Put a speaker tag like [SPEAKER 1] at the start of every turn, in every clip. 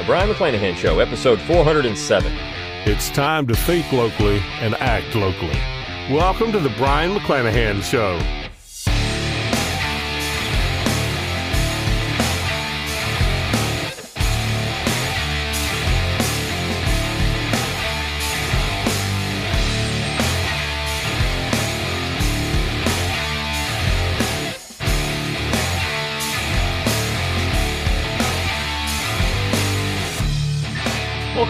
[SPEAKER 1] The Brion McClanahan Show, episode 407.
[SPEAKER 2] It's time to think locally and act locally. Welcome to the Brion McClanahan Show.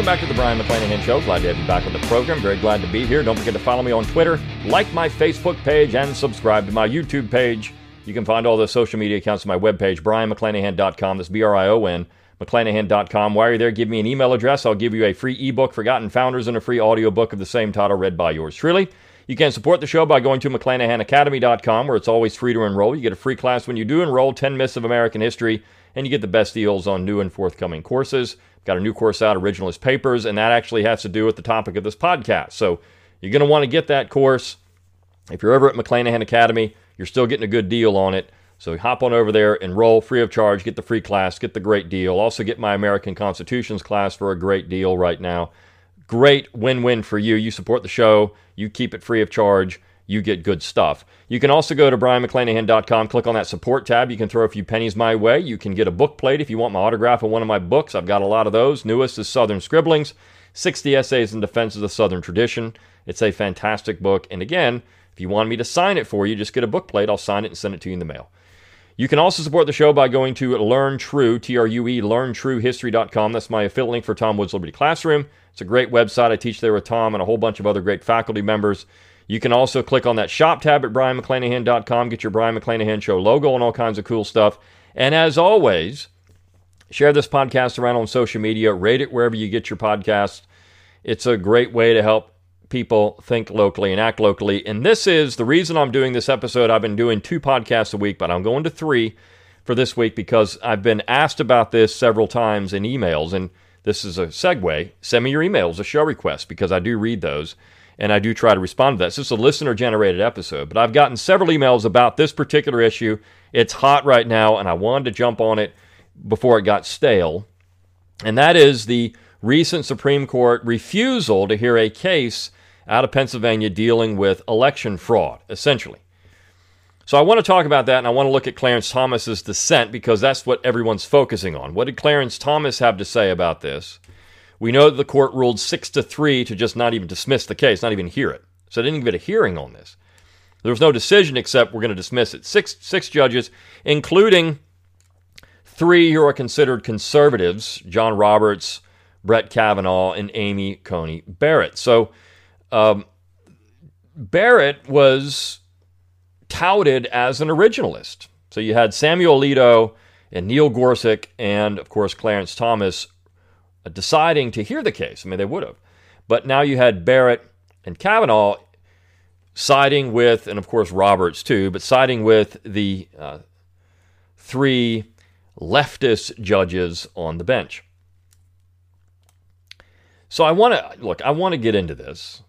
[SPEAKER 1] Welcome back to the Brion McClanahan Show. Glad to have you back on the program. Very glad to be here. Don't forget to follow me on Twitter, like my Facebook page, and subscribe to my YouTube page. You can find all the social media accounts on my webpage, brionmcclanahan.com. That's B R I O N, McClanahan.com. While you're there, give me an email address. I'll give you a free ebook, Forgotten Founders, and a free audiobook of the same title read by yours truly. You can support the show by going to McClanahanacademy.com, where it's always free to enroll. You get a free class when you do enroll, 10 Myths of American History, and you get the best deals on new and forthcoming courses. Got a new course out, Originalist Papers, and that actually has to do with the topic of this podcast. So you're going to want to get that course. If you're ever at McClanahan Academy, you're still getting a good deal on it. So hop on over there, enroll free of charge, get the free class, get the great deal. Also get my American Constitutions class for a great deal right now. Great win-win for you. You support the show, you keep it free of charge, you get good stuff. You can also go to brionmcclanahan.com, click on that support tab. You can throw a few pennies my way. You can get a book plate if you want my autograph on one of my books. I've got a lot of those. Newest is Southern Scribblings 60 Essays in Defense of the Southern Tradition. It's a fantastic book. And again, if you want me to sign it for you, just get a book plate. I'll sign it and send it to you in the mail. You can also support the show by going to Learn True, T R U E, learntruehistory.com. That's my affiliate link for Tom Woods Liberty Classroom. It's a great website. I teach there with Tom and a whole bunch of other great faculty members. You can also click on that shop tab at brionmcclanahan.com, get your Brion McClanahan Show logo and all kinds of cool stuff. And as always, share this podcast around on social media, rate it wherever you get your podcasts. It's a great way to help people think locally and act locally. And this is the reason I'm doing this episode. I've been doing two podcasts a week, but I'm going to three for this week because I've been asked about this several times in emails. And this is a segue. Send me your emails, a show request, because I do read those and I do try to respond to that. So it's a listener generated episode, but I've gotten several emails about this particular issue. It's hot right now, and I wanted to jump on it before it got stale. And that is the recent Supreme Court refusal to hear a case out of Pennsylvania dealing with election fraud, essentially. So I want to talk about that, and I want to look at Clarence Thomas's dissent because that's what everyone's focusing on. What did Clarence Thomas have to say about this? We know that the court ruled six to three to just not even dismiss the case, not even hear it. So they didn't even get a hearing on this. There was no decision except we're going to dismiss it. Six six judges, including three who are considered conservatives: John Roberts, Brett Kavanaugh, and Amy Coney Barrett. So um, Barrett was touted as an originalist. So you had Samuel Alito and Neil Gorsuch, and of course Clarence Thomas deciding to hear the case. I mean, they would have. But now you had Barrett and Kavanaugh siding with, and of course Roberts too, but siding with the uh, three leftist judges on the bench. So I want to look, I want to get into this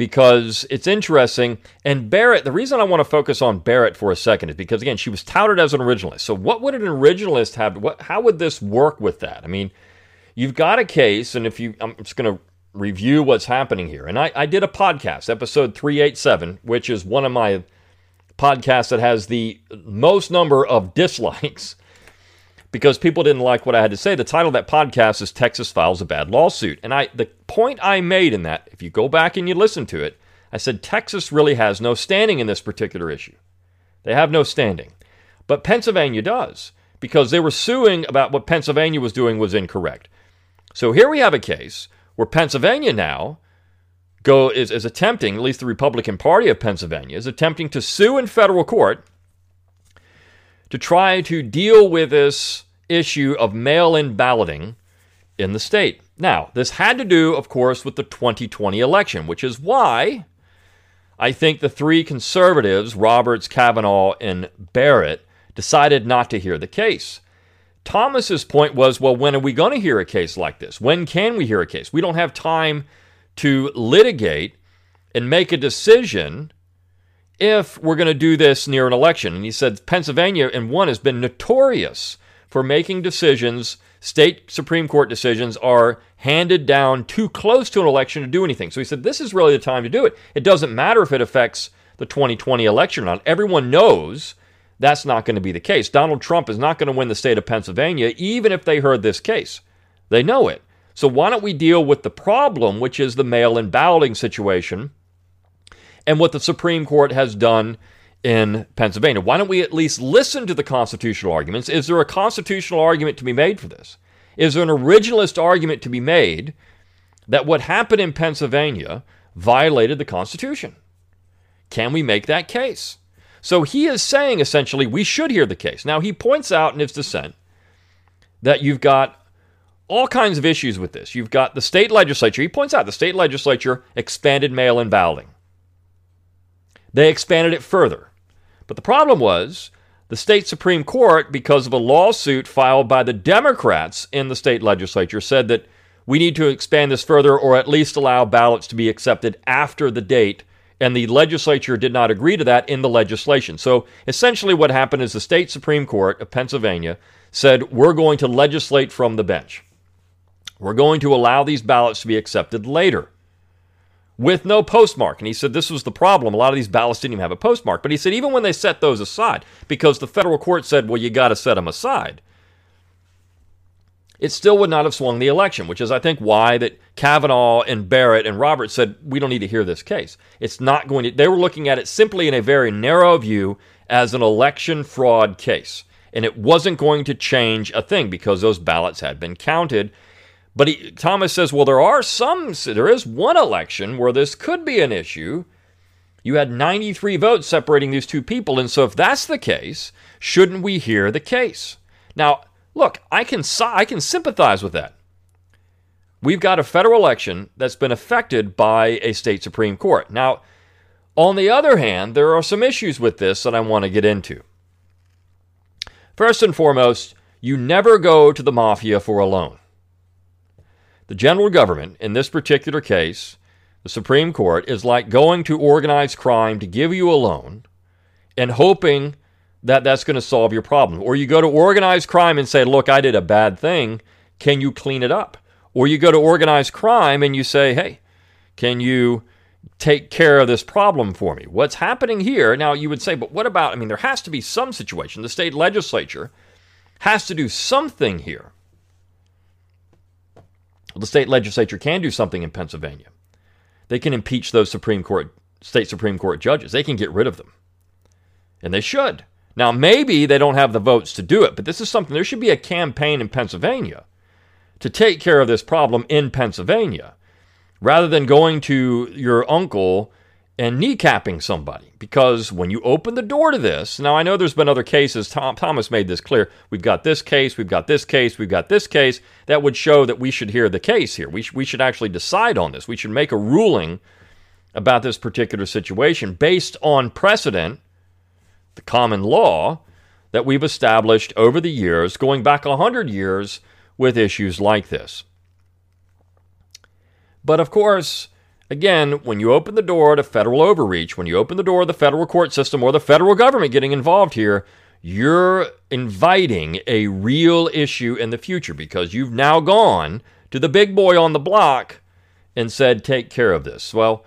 [SPEAKER 1] because it's interesting. And Barrett, the reason I want to focus on Barrett for a second is because again, she was touted as an originalist. So what would an originalist have? What? How would this work with that? I mean, you've got a case, and if you, I'm just going to review what's happening here. And I, I did a podcast, episode 387, which is one of my podcasts that has the most number of dislikes because people didn't like what I had to say. The title of that podcast is Texas Files a Bad Lawsuit. And I the point I made in that, if you go back and you listen to it, I said Texas really has no standing in this particular issue. They have no standing. But Pennsylvania does because they were suing about what Pennsylvania was doing was incorrect. So here we have a case where Pennsylvania now go is, is attempting, at least the Republican Party of Pennsylvania, is attempting to sue in federal court to try to deal with this issue of mail-in balloting in the state. Now, this had to do, of course, with the 2020 election, which is why I think the three conservatives, Roberts, Kavanaugh, and Barrett, decided not to hear the case. Thomas's point was, well, when are we going to hear a case like this? When can we hear a case? We don't have time to litigate and make a decision if we're going to do this near an election. And he said Pennsylvania, in one, has been notorious for making decisions, state Supreme Court decisions, are handed down too close to an election to do anything. So he said, this is really the time to do it. It doesn't matter if it affects the 2020 election or not. Everyone knows that's not going to be the case. Donald Trump is not going to win the state of Pennsylvania, even if they heard this case. They know it. So why don't we deal with the problem, which is the mail in balloting situation, and what the Supreme Court has done in Pennsylvania? Why don't we at least listen to the constitutional arguments? Is there a constitutional argument to be made for this? Is there an originalist argument to be made that what happened in Pennsylvania violated the Constitution? Can we make that case? So he is saying essentially we should hear the case. Now, he points out in his dissent that you've got all kinds of issues with this. You've got the state legislature. He points out the state legislature expanded mail in balloting. They expanded it further. But the problem was the state Supreme Court, because of a lawsuit filed by the Democrats in the state legislature, said that we need to expand this further or at least allow ballots to be accepted after the date. And the legislature did not agree to that in the legislation. So essentially, what happened is the state Supreme Court of Pennsylvania said, We're going to legislate from the bench. We're going to allow these ballots to be accepted later with no postmark. And he said this was the problem. A lot of these ballots didn't even have a postmark. But he said even when they set those aside, because the federal court said, well, you got to set them aside, it still would not have swung the election, which is, I think, why that Kavanaugh and Barrett and Roberts said we don't need to hear this case. It's not going to. They were looking at it simply in a very narrow view as an election fraud case, and it wasn't going to change a thing because those ballots had been counted but he, Thomas says, well, there are some, there is one election where this could be an issue. You had 93 votes separating these two people. And so if that's the case, shouldn't we hear the case? Now, look, I can, I can sympathize with that. We've got a federal election that's been affected by a state Supreme Court. Now, on the other hand, there are some issues with this that I want to get into. First and foremost, you never go to the mafia for a loan. The general government, in this particular case, the Supreme Court, is like going to organized crime to give you a loan and hoping that that's going to solve your problem. Or you go to organized crime and say, Look, I did a bad thing. Can you clean it up? Or you go to organized crime and you say, Hey, can you take care of this problem for me? What's happening here? Now, you would say, But what about? I mean, there has to be some situation. The state legislature has to do something here. The state legislature can do something in Pennsylvania. They can impeach those Supreme Court, state Supreme Court judges. They can get rid of them. And they should. Now, maybe they don't have the votes to do it, but this is something, there should be a campaign in Pennsylvania to take care of this problem in Pennsylvania rather than going to your uncle and kneecapping somebody. Because when you open the door to this, now I know there's been other cases, Tom, Thomas made this clear. We've got this case, we've got this case, we've got this case. That would show that we should hear the case here. We, sh- we should actually decide on this. We should make a ruling about this particular situation based on precedent, the common law that we've established over the years, going back 100 years with issues like this. But of course, Again, when you open the door to federal overreach, when you open the door to the federal court system or the federal government getting involved here, you're inviting a real issue in the future because you've now gone to the big boy on the block and said, take care of this. Well,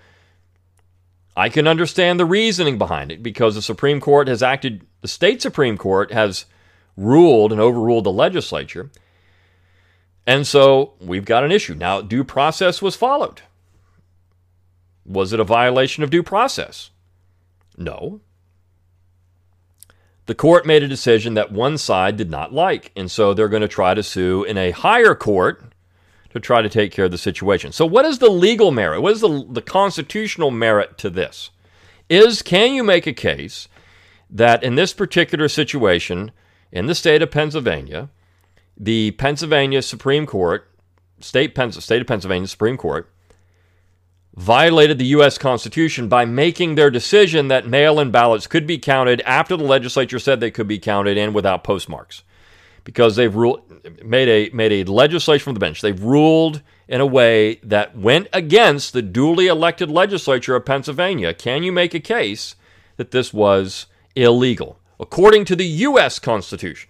[SPEAKER 1] I can understand the reasoning behind it because the Supreme Court has acted, the state Supreme Court has ruled and overruled the legislature. And so we've got an issue. Now, due process was followed. Was it a violation of due process? No. The court made a decision that one side did not like, and so they're going to try to sue in a higher court to try to take care of the situation. So, what is the legal merit? What is the, the constitutional merit to this? Is can you make a case that in this particular situation, in the state of Pennsylvania, the Pennsylvania Supreme Court, state, state of Pennsylvania Supreme Court, violated the U.S. Constitution by making their decision that mail in ballots could be counted after the legislature said they could be counted and without postmarks. Because they've ruled, made, a, made a legislation from the bench. They've ruled in a way that went against the duly elected legislature of Pennsylvania. Can you make a case that this was illegal? According to the U.S. Constitution.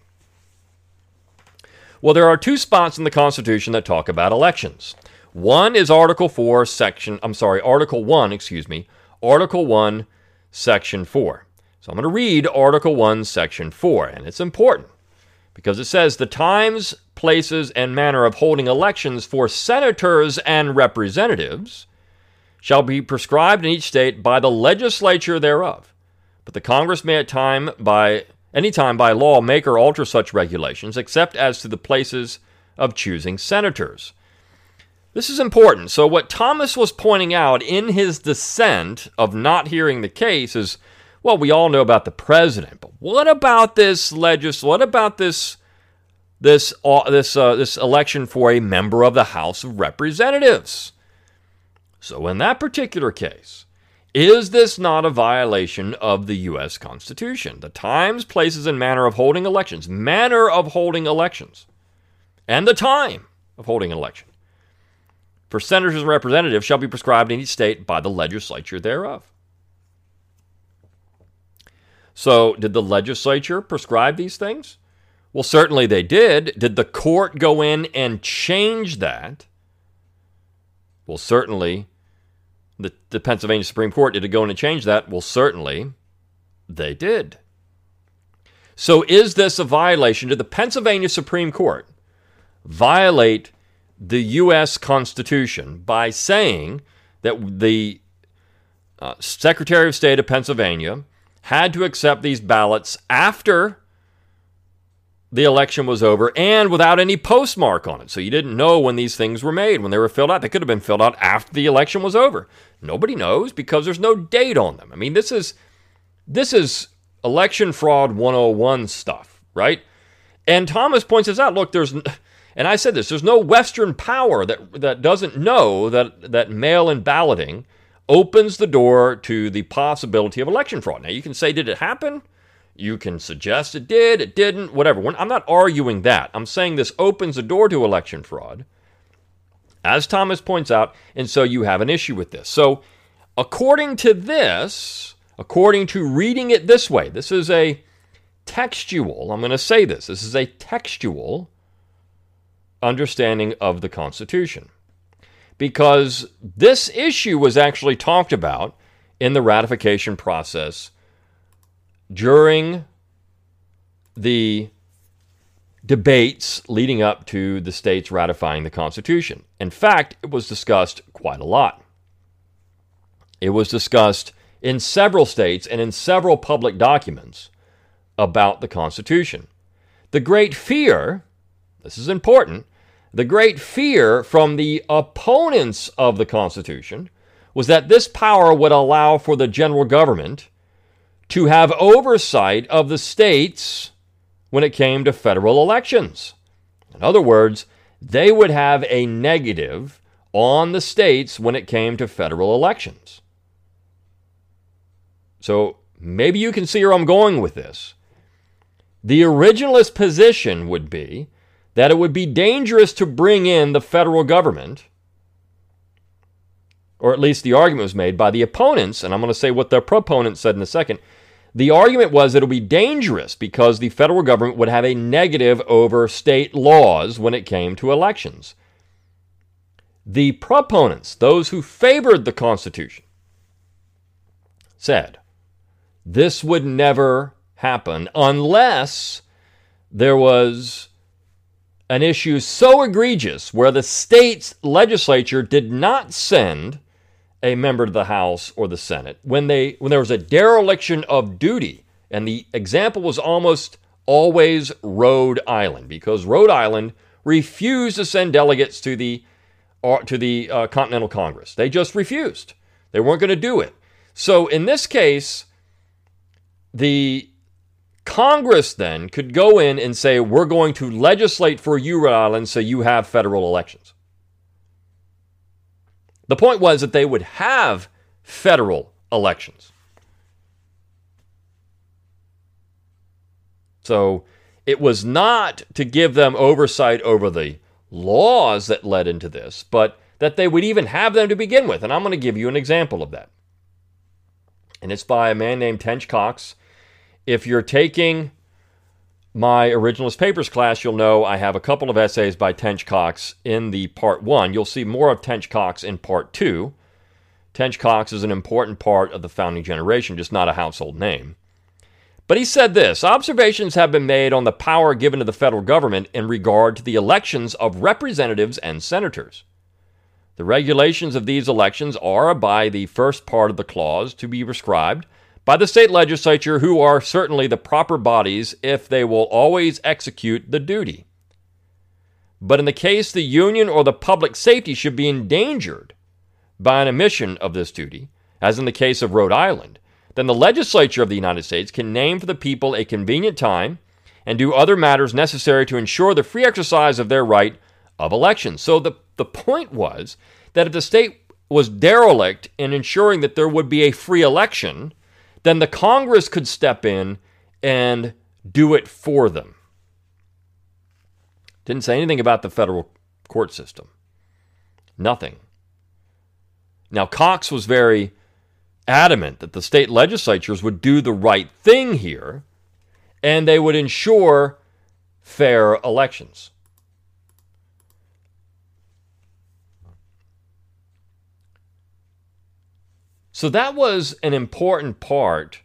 [SPEAKER 1] Well, there are two spots in the Constitution that talk about elections. One is Article 4, Section, I'm sorry, Article 1, excuse me, Article 1, Section 4. So I'm going to read Article 1, Section 4, and it's important because it says the times, places, and manner of holding elections for senators and representatives shall be prescribed in each state by the legislature thereof. But the Congress may at time by any time by law make or alter such regulations, except as to the places of choosing senators. This is important. So, what Thomas was pointing out in his dissent of not hearing the case is well, we all know about the president, but what about this legis? What about this this uh, this uh, this election for a member of the House of Representatives? So, in that particular case, is this not a violation of the U.S. Constitution? The times, places, and manner of holding elections, manner of holding elections, and the time of holding election for senators and representatives shall be prescribed in each state by the legislature thereof. So, did the legislature prescribe these things? Well, certainly they did. Did the court go in and change that? Well, certainly. The, the Pennsylvania Supreme Court, did it go in and change that? Well, certainly they did. So, is this a violation? Did the Pennsylvania Supreme Court violate the U.S. Constitution by saying that the uh, Secretary of State of Pennsylvania had to accept these ballots after the election was over and without any postmark on it. So you didn't know when these things were made, when they were filled out. They could have been filled out after the election was over. Nobody knows because there's no date on them. I mean, this is this is election fraud 101 stuff, right? And Thomas points this out. Look, there's and I said this, there's no western power that that doesn't know that that mail-in balloting opens the door to the possibility of election fraud. Now, you can say, did it happen? You can suggest it did, it didn't, whatever. I'm not arguing that. I'm saying this opens the door to election fraud, as Thomas points out, and so you have an issue with this. So, according to this, according to reading it this way, this is a textual, I'm going to say this, this is a textual understanding of the Constitution because this issue was actually talked about in the ratification process during the debates leading up to the states ratifying the Constitution. In fact, it was discussed quite a lot. It was discussed in several states and in several public documents about the Constitution. The great fear, this is important, the great fear from the opponents of the Constitution was that this power would allow for the general government to have oversight of the states when it came to federal elections. In other words, they would have a negative on the states when it came to federal elections. So maybe you can see where I'm going with this. The originalist position would be that it would be dangerous to bring in the federal government, or at least the argument was made by the opponents, and I'm going to say what the proponents said in a second. The argument was that it would be dangerous because the federal government would have a negative over state laws when it came to elections. The proponents, those who favored the Constitution, said this would never happen unless there was an issue so egregious where the state's legislature did not send a member to the House or the Senate when they when there was a dereliction of duty and the example was almost always Rhode Island because Rhode Island refused to send delegates to the uh, to the uh, Continental Congress. They just refused. They weren't going to do it. So in this case, the Congress then could go in and say, we're going to legislate for you, Rhode Island, so you have federal elections. The point was that they would have federal elections. So it was not to give them oversight over the laws that led into this, but that they would even have them to begin with. And I'm going to give you an example of that. And it's by a man named Tench Coxe if you're taking my originalist papers class, you'll know I have a couple of essays by Tench Coxe in the part one. You'll see more of Tench Coxe in part two. Tench Coxe is an important part of the founding generation, just not a household name. But he said this observations have been made on the power given to the federal government in regard to the elections of representatives and senators. The regulations of these elections are, by the first part of the clause, to be prescribed by the state legislature, who are certainly the proper bodies if they will always execute the duty. But in the case the Union or the public safety should be endangered by an omission of this duty, as in the case of Rhode Island, then the legislature of the United States can name for the people a convenient time and do other matters necessary to ensure the free exercise of their right of election. So the, the point was that if the state was derelict in ensuring that there would be a free election, then the Congress could step in and do it for them. Didn't say anything about the federal court system. Nothing. Now, Coxe was very adamant that the state legislatures would do the right thing here and they would ensure fair elections. So that was an important part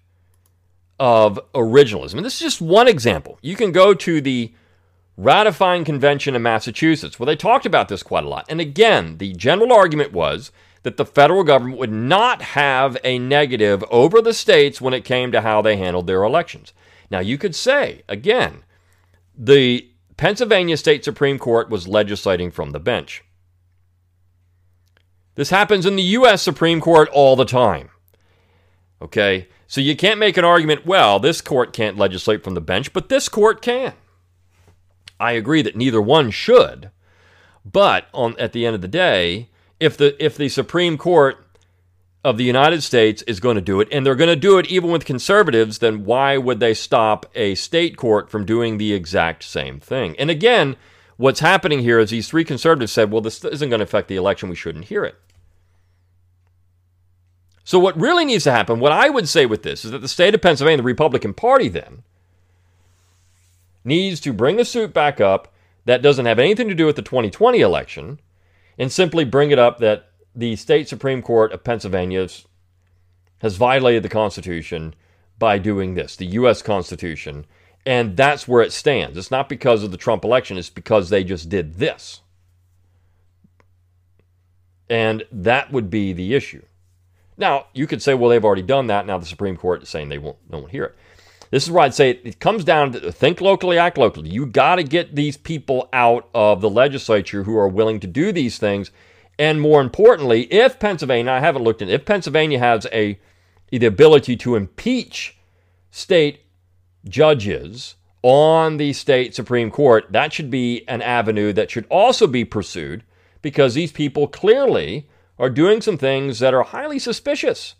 [SPEAKER 1] of originalism. And this is just one example. You can go to the ratifying convention in Massachusetts where they talked about this quite a lot. And again, the general argument was that the federal government would not have a negative over the states when it came to how they handled their elections. Now, you could say, again, the Pennsylvania State Supreme Court was legislating from the bench. This happens in the U.S. Supreme Court all the time. Okay? So you can't make an argument, well, this court can't legislate from the bench, but this court can. I agree that neither one should. But on, at the end of the day, if the if the Supreme Court of the United States is going to do it, and they're going to do it even with conservatives, then why would they stop a state court from doing the exact same thing? And again, what's happening here is these three conservatives said, well, this isn't going to affect the election, we shouldn't hear it. So, what really needs to happen, what I would say with this, is that the state of Pennsylvania, the Republican Party, then, needs to bring the suit back up that doesn't have anything to do with the 2020 election and simply bring it up that the state Supreme Court of Pennsylvania has violated the Constitution by doing this, the U.S. Constitution. And that's where it stands. It's not because of the Trump election, it's because they just did this. And that would be the issue. Now, you could say, well, they've already done that. Now the Supreme Court is saying they won't, no one hear it. This is why I'd say it comes down to think locally, act locally. You got to get these people out of the legislature who are willing to do these things. And more importantly, if Pennsylvania, I haven't looked at if Pennsylvania has a the ability to impeach state judges on the state Supreme Court, that should be an avenue that should also be pursued because these people clearly are doing some things that are highly suspicious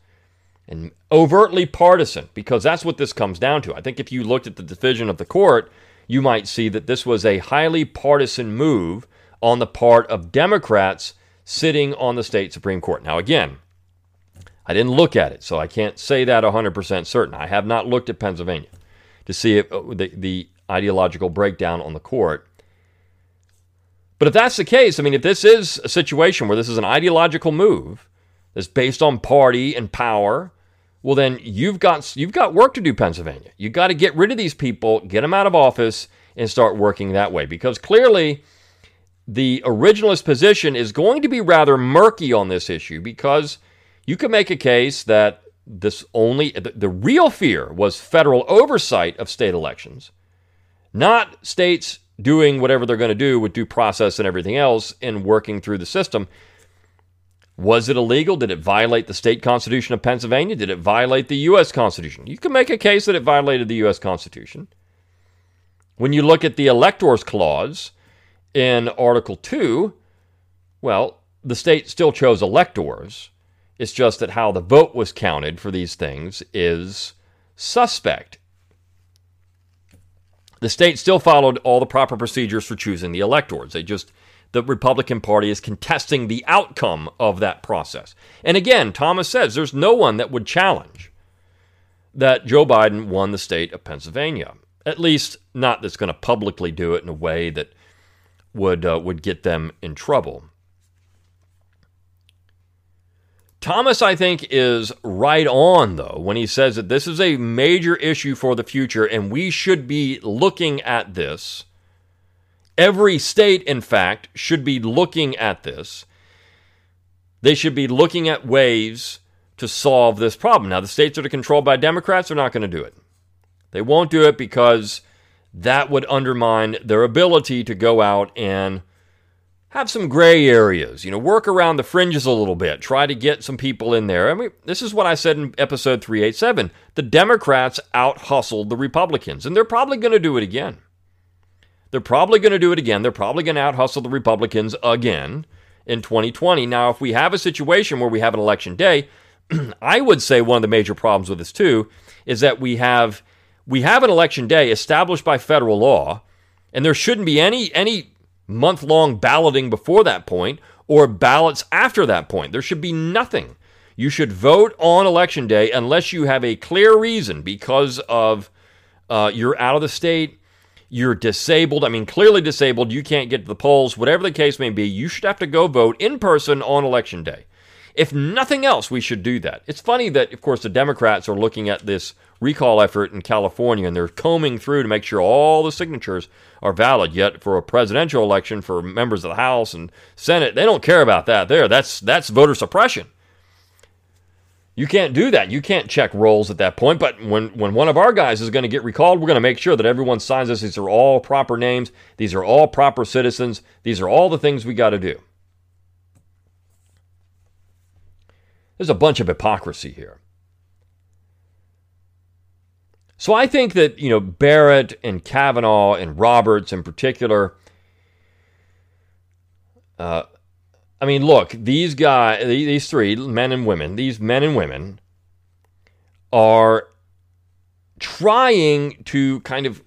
[SPEAKER 1] and overtly partisan, because that's what this comes down to. I think if you looked at the division of the court, you might see that this was a highly partisan move on the part of Democrats sitting on the state Supreme Court. Now, again, I didn't look at it, so I can't say that 100% certain. I have not looked at Pennsylvania to see if, uh, the, the ideological breakdown on the court. But if that's the case, I mean, if this is a situation where this is an ideological move that's based on party and power, well then you've got you've got work to do Pennsylvania. You've got to get rid of these people, get them out of office and start working that way because clearly the originalist position is going to be rather murky on this issue because you could make a case that this only the, the real fear was federal oversight of state elections, not states doing whatever they're going to do with due process and everything else and working through the system. Was it illegal? Did it violate the state constitution of Pennsylvania? Did it violate the U.S. Constitution? You can make a case that it violated the U.S. Constitution. When you look at the electors clause in Article 2, well, the state still chose electors. It's just that how the vote was counted for these things is suspect the state still followed all the proper procedures for choosing the electors. They just the Republican Party is contesting the outcome of that process. And again, Thomas says there's no one that would challenge that Joe Biden won the state of Pennsylvania. At least, not that's going to publicly do it in a way that would uh, would get them in trouble. Thomas, I think, is right on, though, when he says that this is a major issue for the future and we should be looking at this. Every state, in fact, should be looking at this. They should be looking at ways to solve this problem. Now, the states that are controlled by Democrats are not going to do it. They won't do it because that would undermine their ability to go out and have some gray areas, you know, work around the fringes a little bit, try to get some people in there. I mean, this is what I said in episode 387. The Democrats out hustled the Republicans, and they're probably going to do it again. They're probably going to do it again. They're probably going to out hustle the Republicans again in 2020. Now, if we have a situation where we have an election day, I would say one of the major problems with this too is that we have we have an election day established by federal law, and there shouldn't be any any month long balloting before that point or ballots after that point. There should be nothing. You should vote on election day unless you have a clear reason because of uh, you're out of the state, you're disabled. I mean, clearly disabled, you can't get to the polls, whatever the case may be, you should have to go vote in person on election day. If nothing else, we should do that. It's funny that, of course, the Democrats are looking at this recall effort in California, and they're combing through to make sure all the signatures are valid. Yet for a presidential election for members of the House and Senate, they don't care about that. There, that's that's voter suppression. You can't do that. You can't check rolls at that point. But when, when one of our guys is going to get recalled, we're going to make sure that everyone signs this. These are all proper names. These are all proper citizens. These are all the things we got to do. There's a bunch of hypocrisy here. So I think that, you know, Barrett and Kavanaugh and Roberts in particular, uh, I mean, look, these guys, these three men and women, these men and women are trying to kind of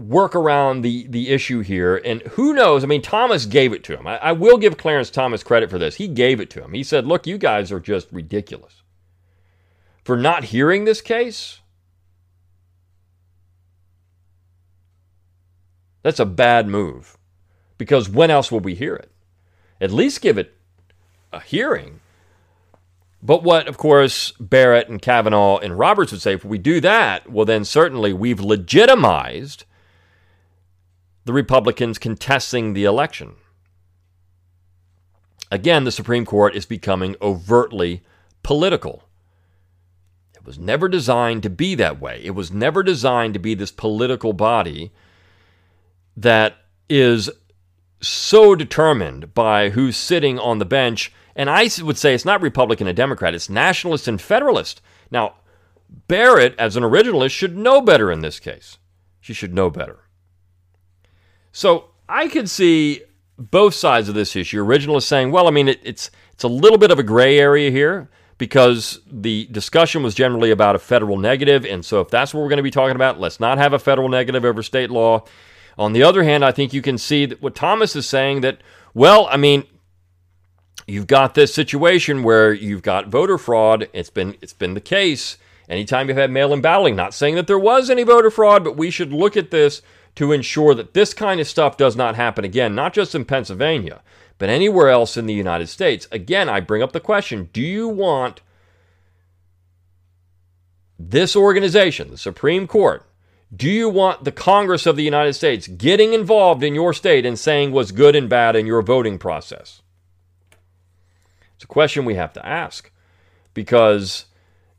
[SPEAKER 1] work around the the issue here. And who knows? I mean, Thomas gave it to him. I, I, will give Clarence Thomas credit for this. He gave it to him. He said, "Look, you guys are just ridiculous for not hearing this case." That's a bad move. Because when else will we hear it? At least give it a hearing. But what, of course, Barrett and Kavanaugh and Roberts would say, if we do that, well, then certainly we've legitimized the Republicans contesting the election. Again, the Supreme Court is becoming overtly political. It was never designed to be that way. It was never designed to be this political body that is so determined by who's sitting on the bench. And I would say it's not Republican and Democrat, it's nationalist and federalist. Now, Barrett, as an originalist, should know better in this case. She should know better. So I could see both sides of this issue. Originalists saying, well, I mean, it, it's it's a little bit of a gray area here because the discussion was generally about a federal negative, and so if that's what we're going to be talking about, let's not have a federal negative over state law. On the other hand, I think you can see that what Thomas is saying that, well, I mean, you've got this situation where you've got voter fraud. It's been it's been the case. Anytime you've had mail-in balloting, not saying that there was any voter fraud, but we should look at this to ensure that this kind of stuff does not happen again, not just in Pennsylvania, but anywhere else in the United States. Again, I bring up the question do you want this organization, the Supreme Court, do you want the Congress of the United States getting involved in your state and saying what's good and bad in your voting process? It's a question we have to ask because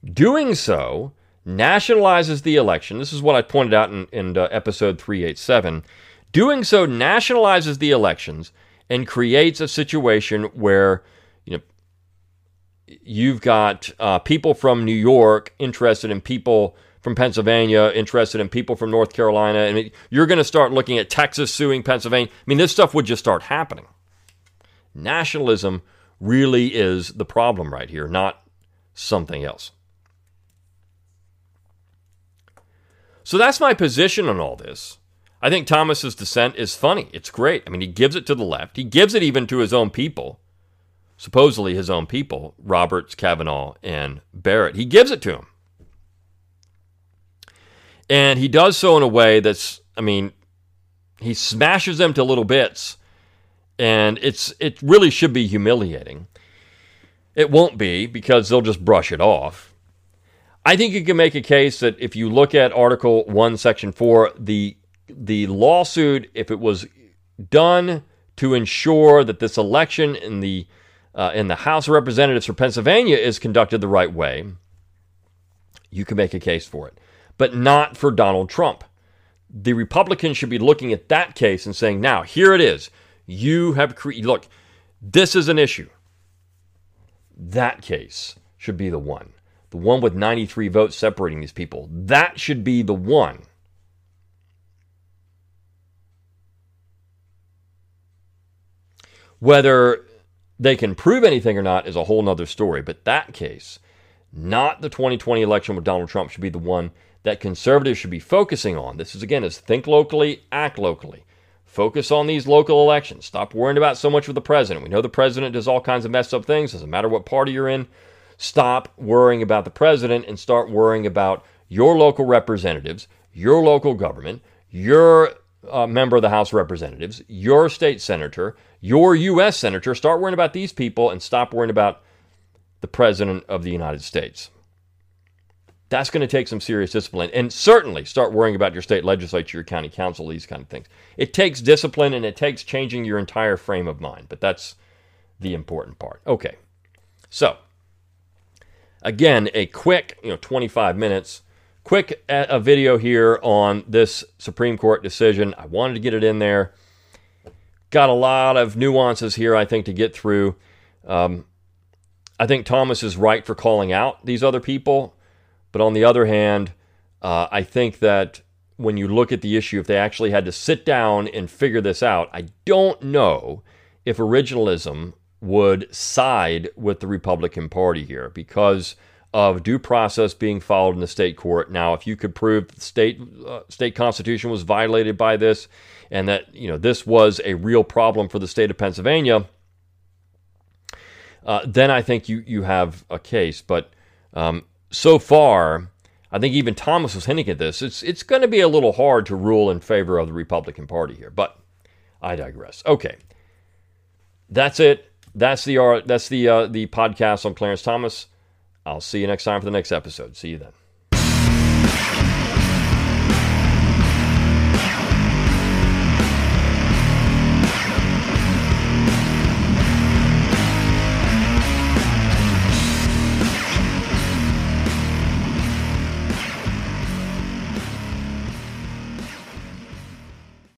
[SPEAKER 1] doing so nationalizes the election. This is what I pointed out in, in uh, episode 387. Doing so nationalizes the elections and creates a situation where you know you've got uh, people from New York interested in people from Pennsylvania interested in people from North Carolina. Mean, you're going to start looking at Texas suing Pennsylvania. I mean, this stuff would just start happening. Nationalism really is the problem right here, not something else. So that's my position on all this. I think Thomas's dissent is funny. It's great. I mean, he gives it to the left. He gives it even to his own people, supposedly his own people, Roberts, Kavanaugh, and Barrett. He gives it to them. And he does so in a way that's, I mean, he smashes them to little bits, and it's it really should be humiliating. It won't be because they'll just brush it off. I think you can make a case that if you look at Article 1, Section 4, the, the lawsuit, if it was done to ensure that this election in the, uh, in the House of Representatives for Pennsylvania is conducted the right way, you can make a case for it, but not for Donald Trump. The Republicans should be looking at that case and saying, now, here it is. You have created, look, this is an issue. That case should be the one. The one with 93 votes separating these people. That should be the one. Whether they can prove anything or not is a whole nother story. But that case, not the 2020 election with Donald Trump, should be the one that conservatives should be focusing on. This is again is think locally, act locally. Focus on these local elections. Stop worrying about so much with the president. We know the president does all kinds of messed up things. Doesn't matter what party you're in. Stop worrying about the president and start worrying about your local representatives, your local government, your uh, member of the House of Representatives, your state senator, your U.S. senator. Start worrying about these people and stop worrying about the president of the United States. That's going to take some serious discipline. And certainly start worrying about your state legislature, your county council, these kind of things. It takes discipline and it takes changing your entire frame of mind, but that's the important part. Okay. So, again, a quick, you know, 25 minutes, quick uh, a video here on this Supreme Court decision. I wanted to get it in there. Got a lot of nuances here, I think, to get through. Um, I think Thomas is right for calling out these other people. But on the other hand, uh, I think that when you look at the issue, if they actually had to sit down and figure this out, I don't know if originalism would side with the Republican Party here because of due process being followed in the state court. Now, if you could prove the state uh, state constitution was violated by this, and that you know this was a real problem for the state of Pennsylvania, uh, then I think you you have a case. But um, so far, I think even Thomas was hinting at this. It's it's going to be a little hard to rule in favor of the Republican Party here, but I digress. Okay, that's it. That's the uh, that's the uh, the podcast on Clarence Thomas. I'll see you next time for the next episode. See you then.